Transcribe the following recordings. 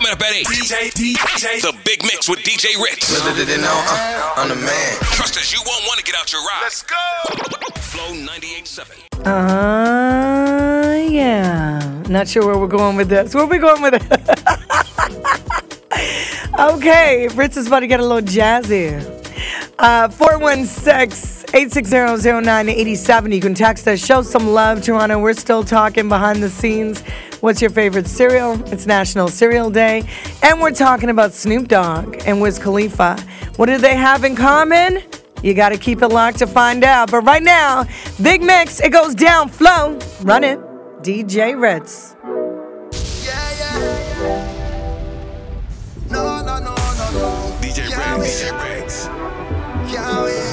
Coming up at 8. DJ, DJ. The Big Mix with DJ Ritz. Little did they know, I'm the man. Trust us, you won't want to get out your ride. Let's go. Flow 98.7. Uh, yeah. Not sure where we're going with this. Where we going with it? okay, Ritz is about to get a little jazzy. Uh, 416-860-0987. You can text us. Show some love, Toronto. We're still talking behind the scenes. What's your favorite cereal? It's National Cereal Day. And we're talking about Snoop Dogg and Wiz Khalifa. What do they have in common? You got to keep it locked to find out. But right now, Big Mix, it goes down, flow. Run it. DJ Ritz. Yeah, yeah. No, no, no, no, no. DJ Can't Ritz. wait. DJ Ritz.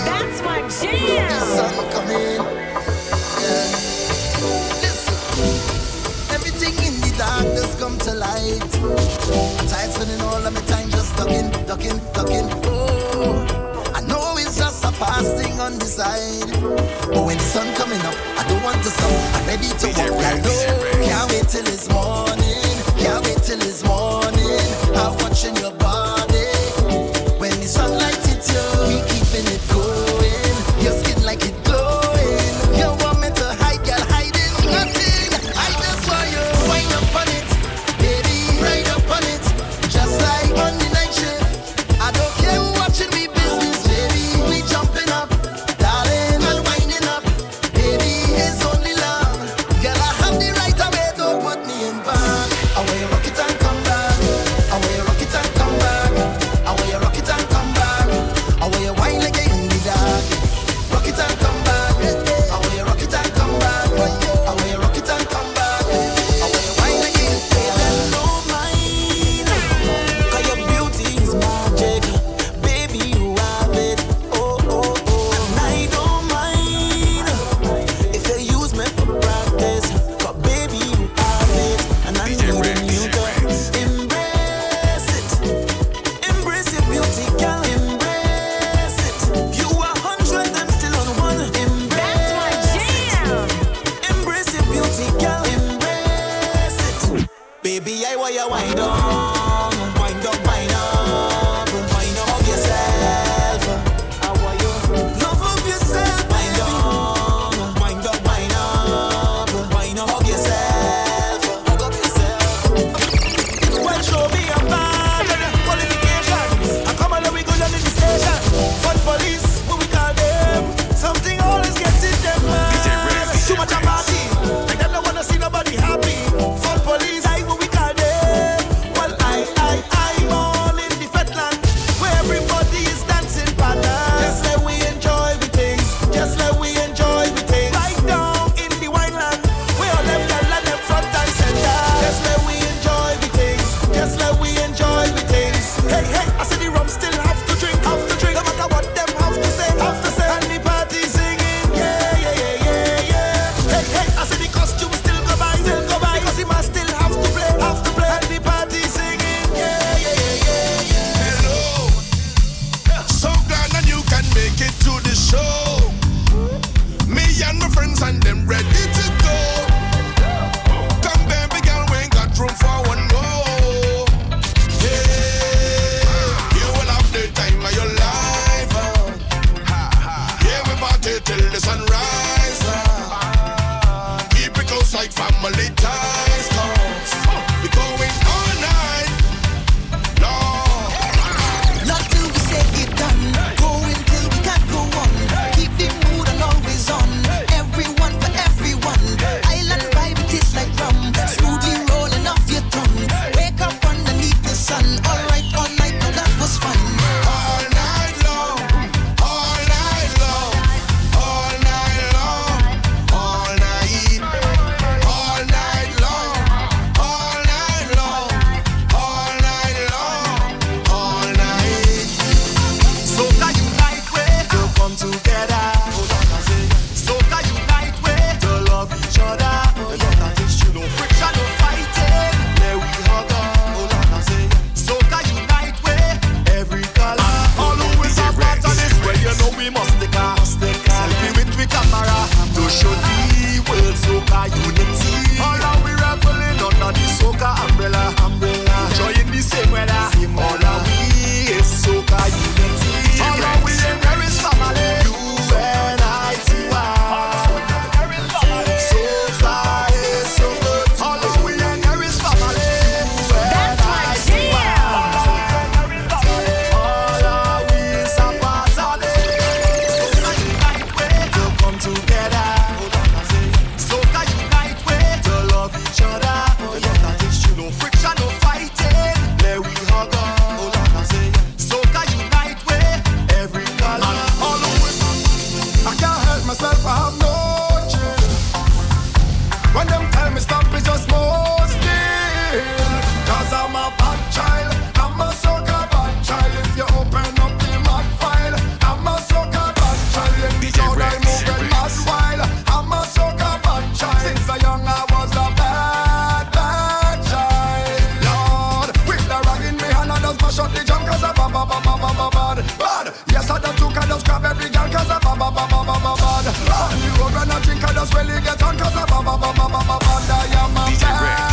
That's my jam. To light. Tired spending all of my time just ducking, ducking, ducking. Oh, I know it's just a past thing on the side. But when the sun coming up, I don't want to stop. I'm ready to walk. I know. Can't wait till it's morning. Can't wait till it's morning. I'm watching your just really get on cause I'm a, a, a, a, a, a, a, a, a, a,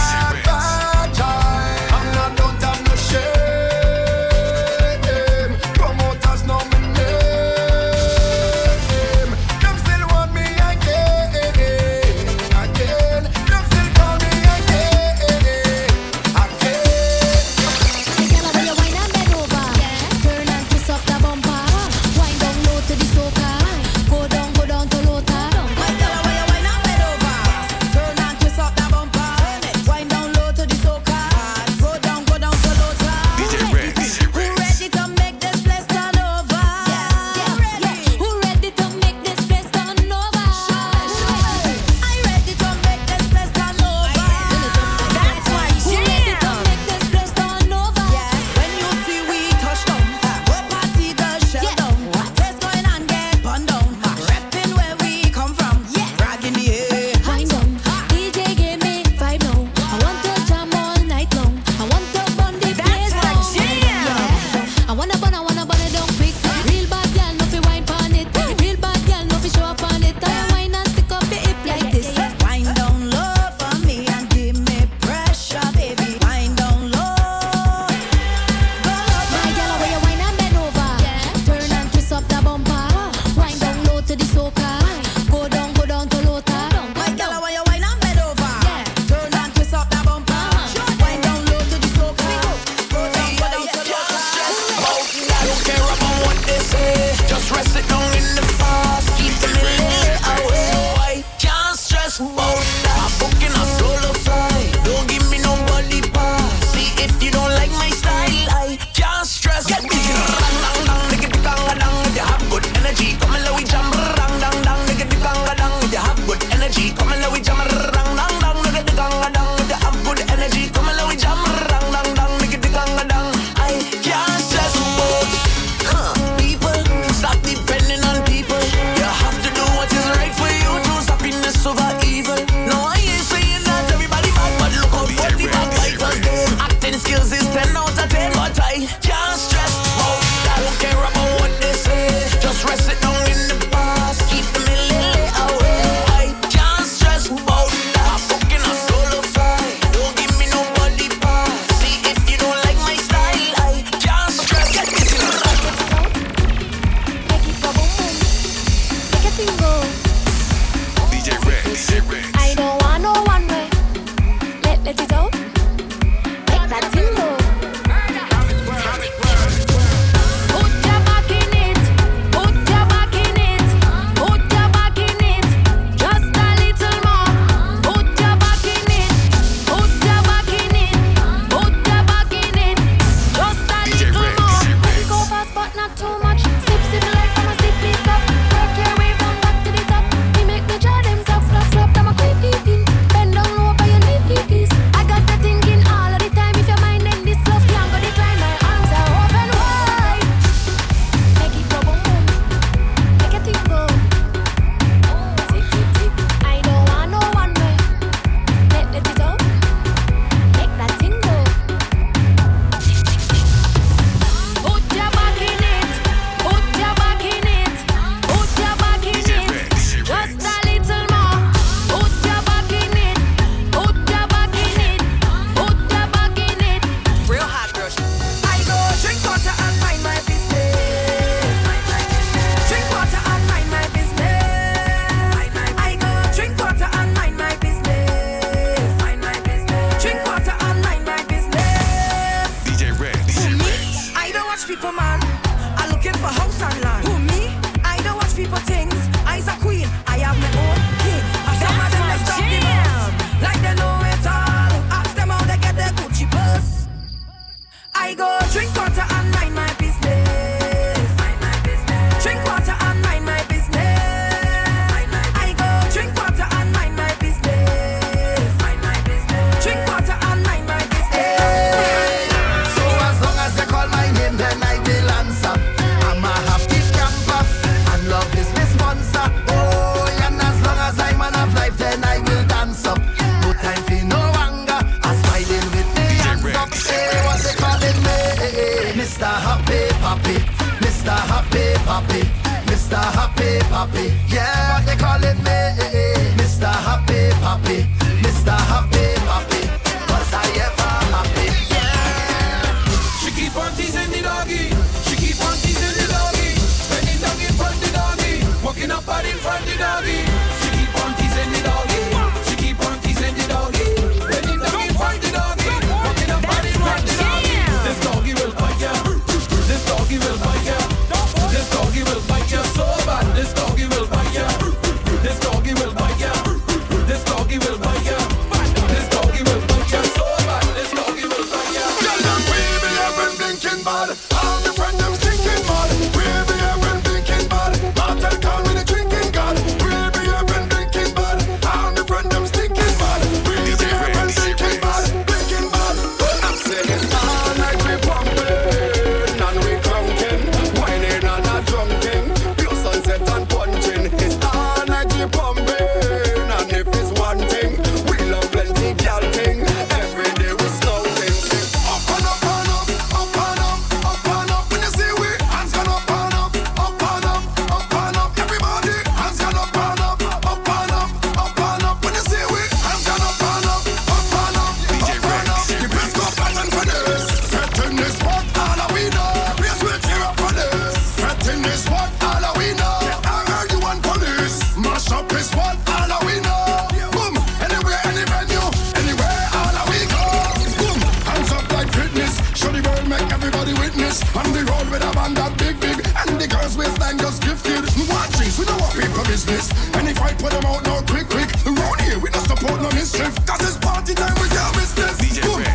strength. Cause it's party time, with your business. DJ Boom.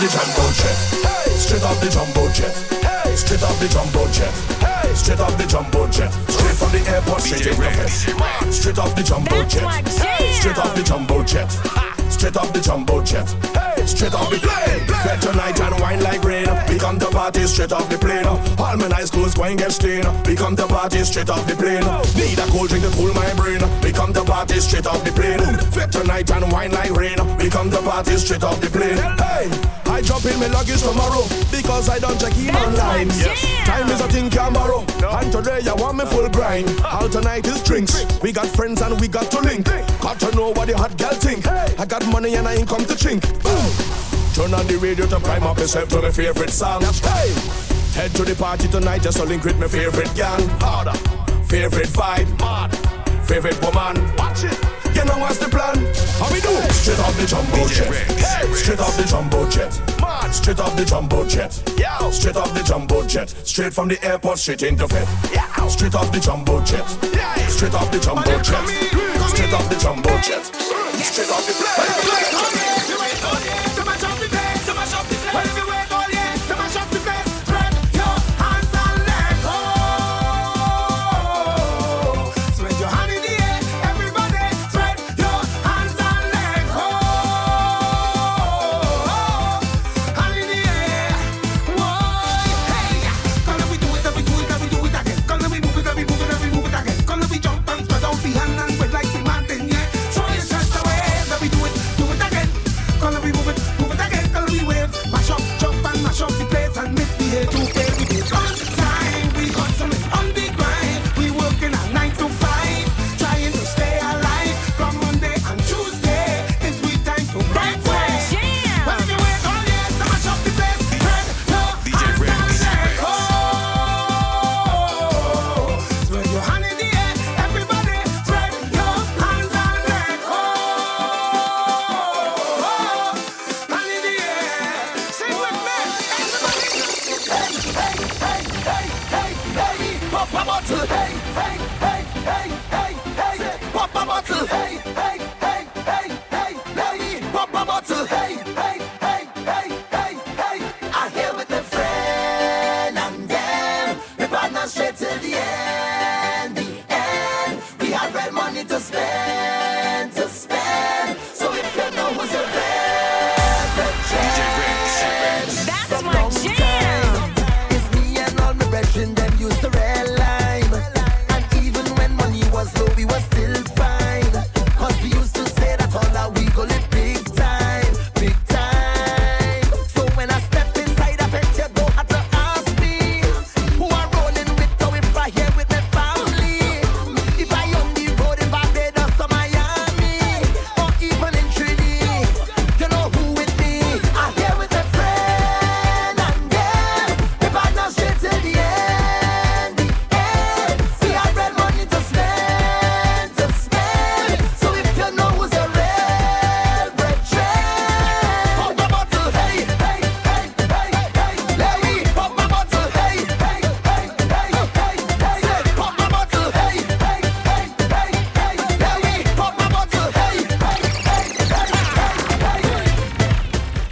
the jumbo jet. Straight off the jumbo jet. Straight off the jumbo jet. Straight off the jumbo jet. Straight from the airport straight. Straight off the jumbo jet. Straight off the jumbo jet. Straight off the jumbo jet. Hey, straight off the plane. Fed tonight and wine like rain. We come to party straight off the plane. All my nice clothes going get stained. We come to party straight off the plane. Need a cold drink to cool my brain. We come to party straight off the plane. Fed tonight and wine like rain. We come to party straight off the plane. Hey, I drop in my luggage tomorrow because I don't check in online. Time is a thing can borrow. And today I want me full grind. All tonight is drinks. We got friends and we got to link. Got to know what the hot girl think. I got money and I ain't come to chink. Boom. Turn on the radio to prime up yourself to my favorite song. Hey, head to the party tonight just to link with my favorite gang. Harder, favorite vibe, mad, favorite woman. Watch it. You know what's the plan? How we do? Straight off the jumbo jet. Hey, straight off the jumbo jet. Mad, straight off the jumbo jet. Yeah, straight off the jumbo jet. Straight from the airport, straight into bed. Yeah, straight off the jumbo jet. Yeah, straight off the jumbo jet. Straight off the jumbo jet. Straight off the plane.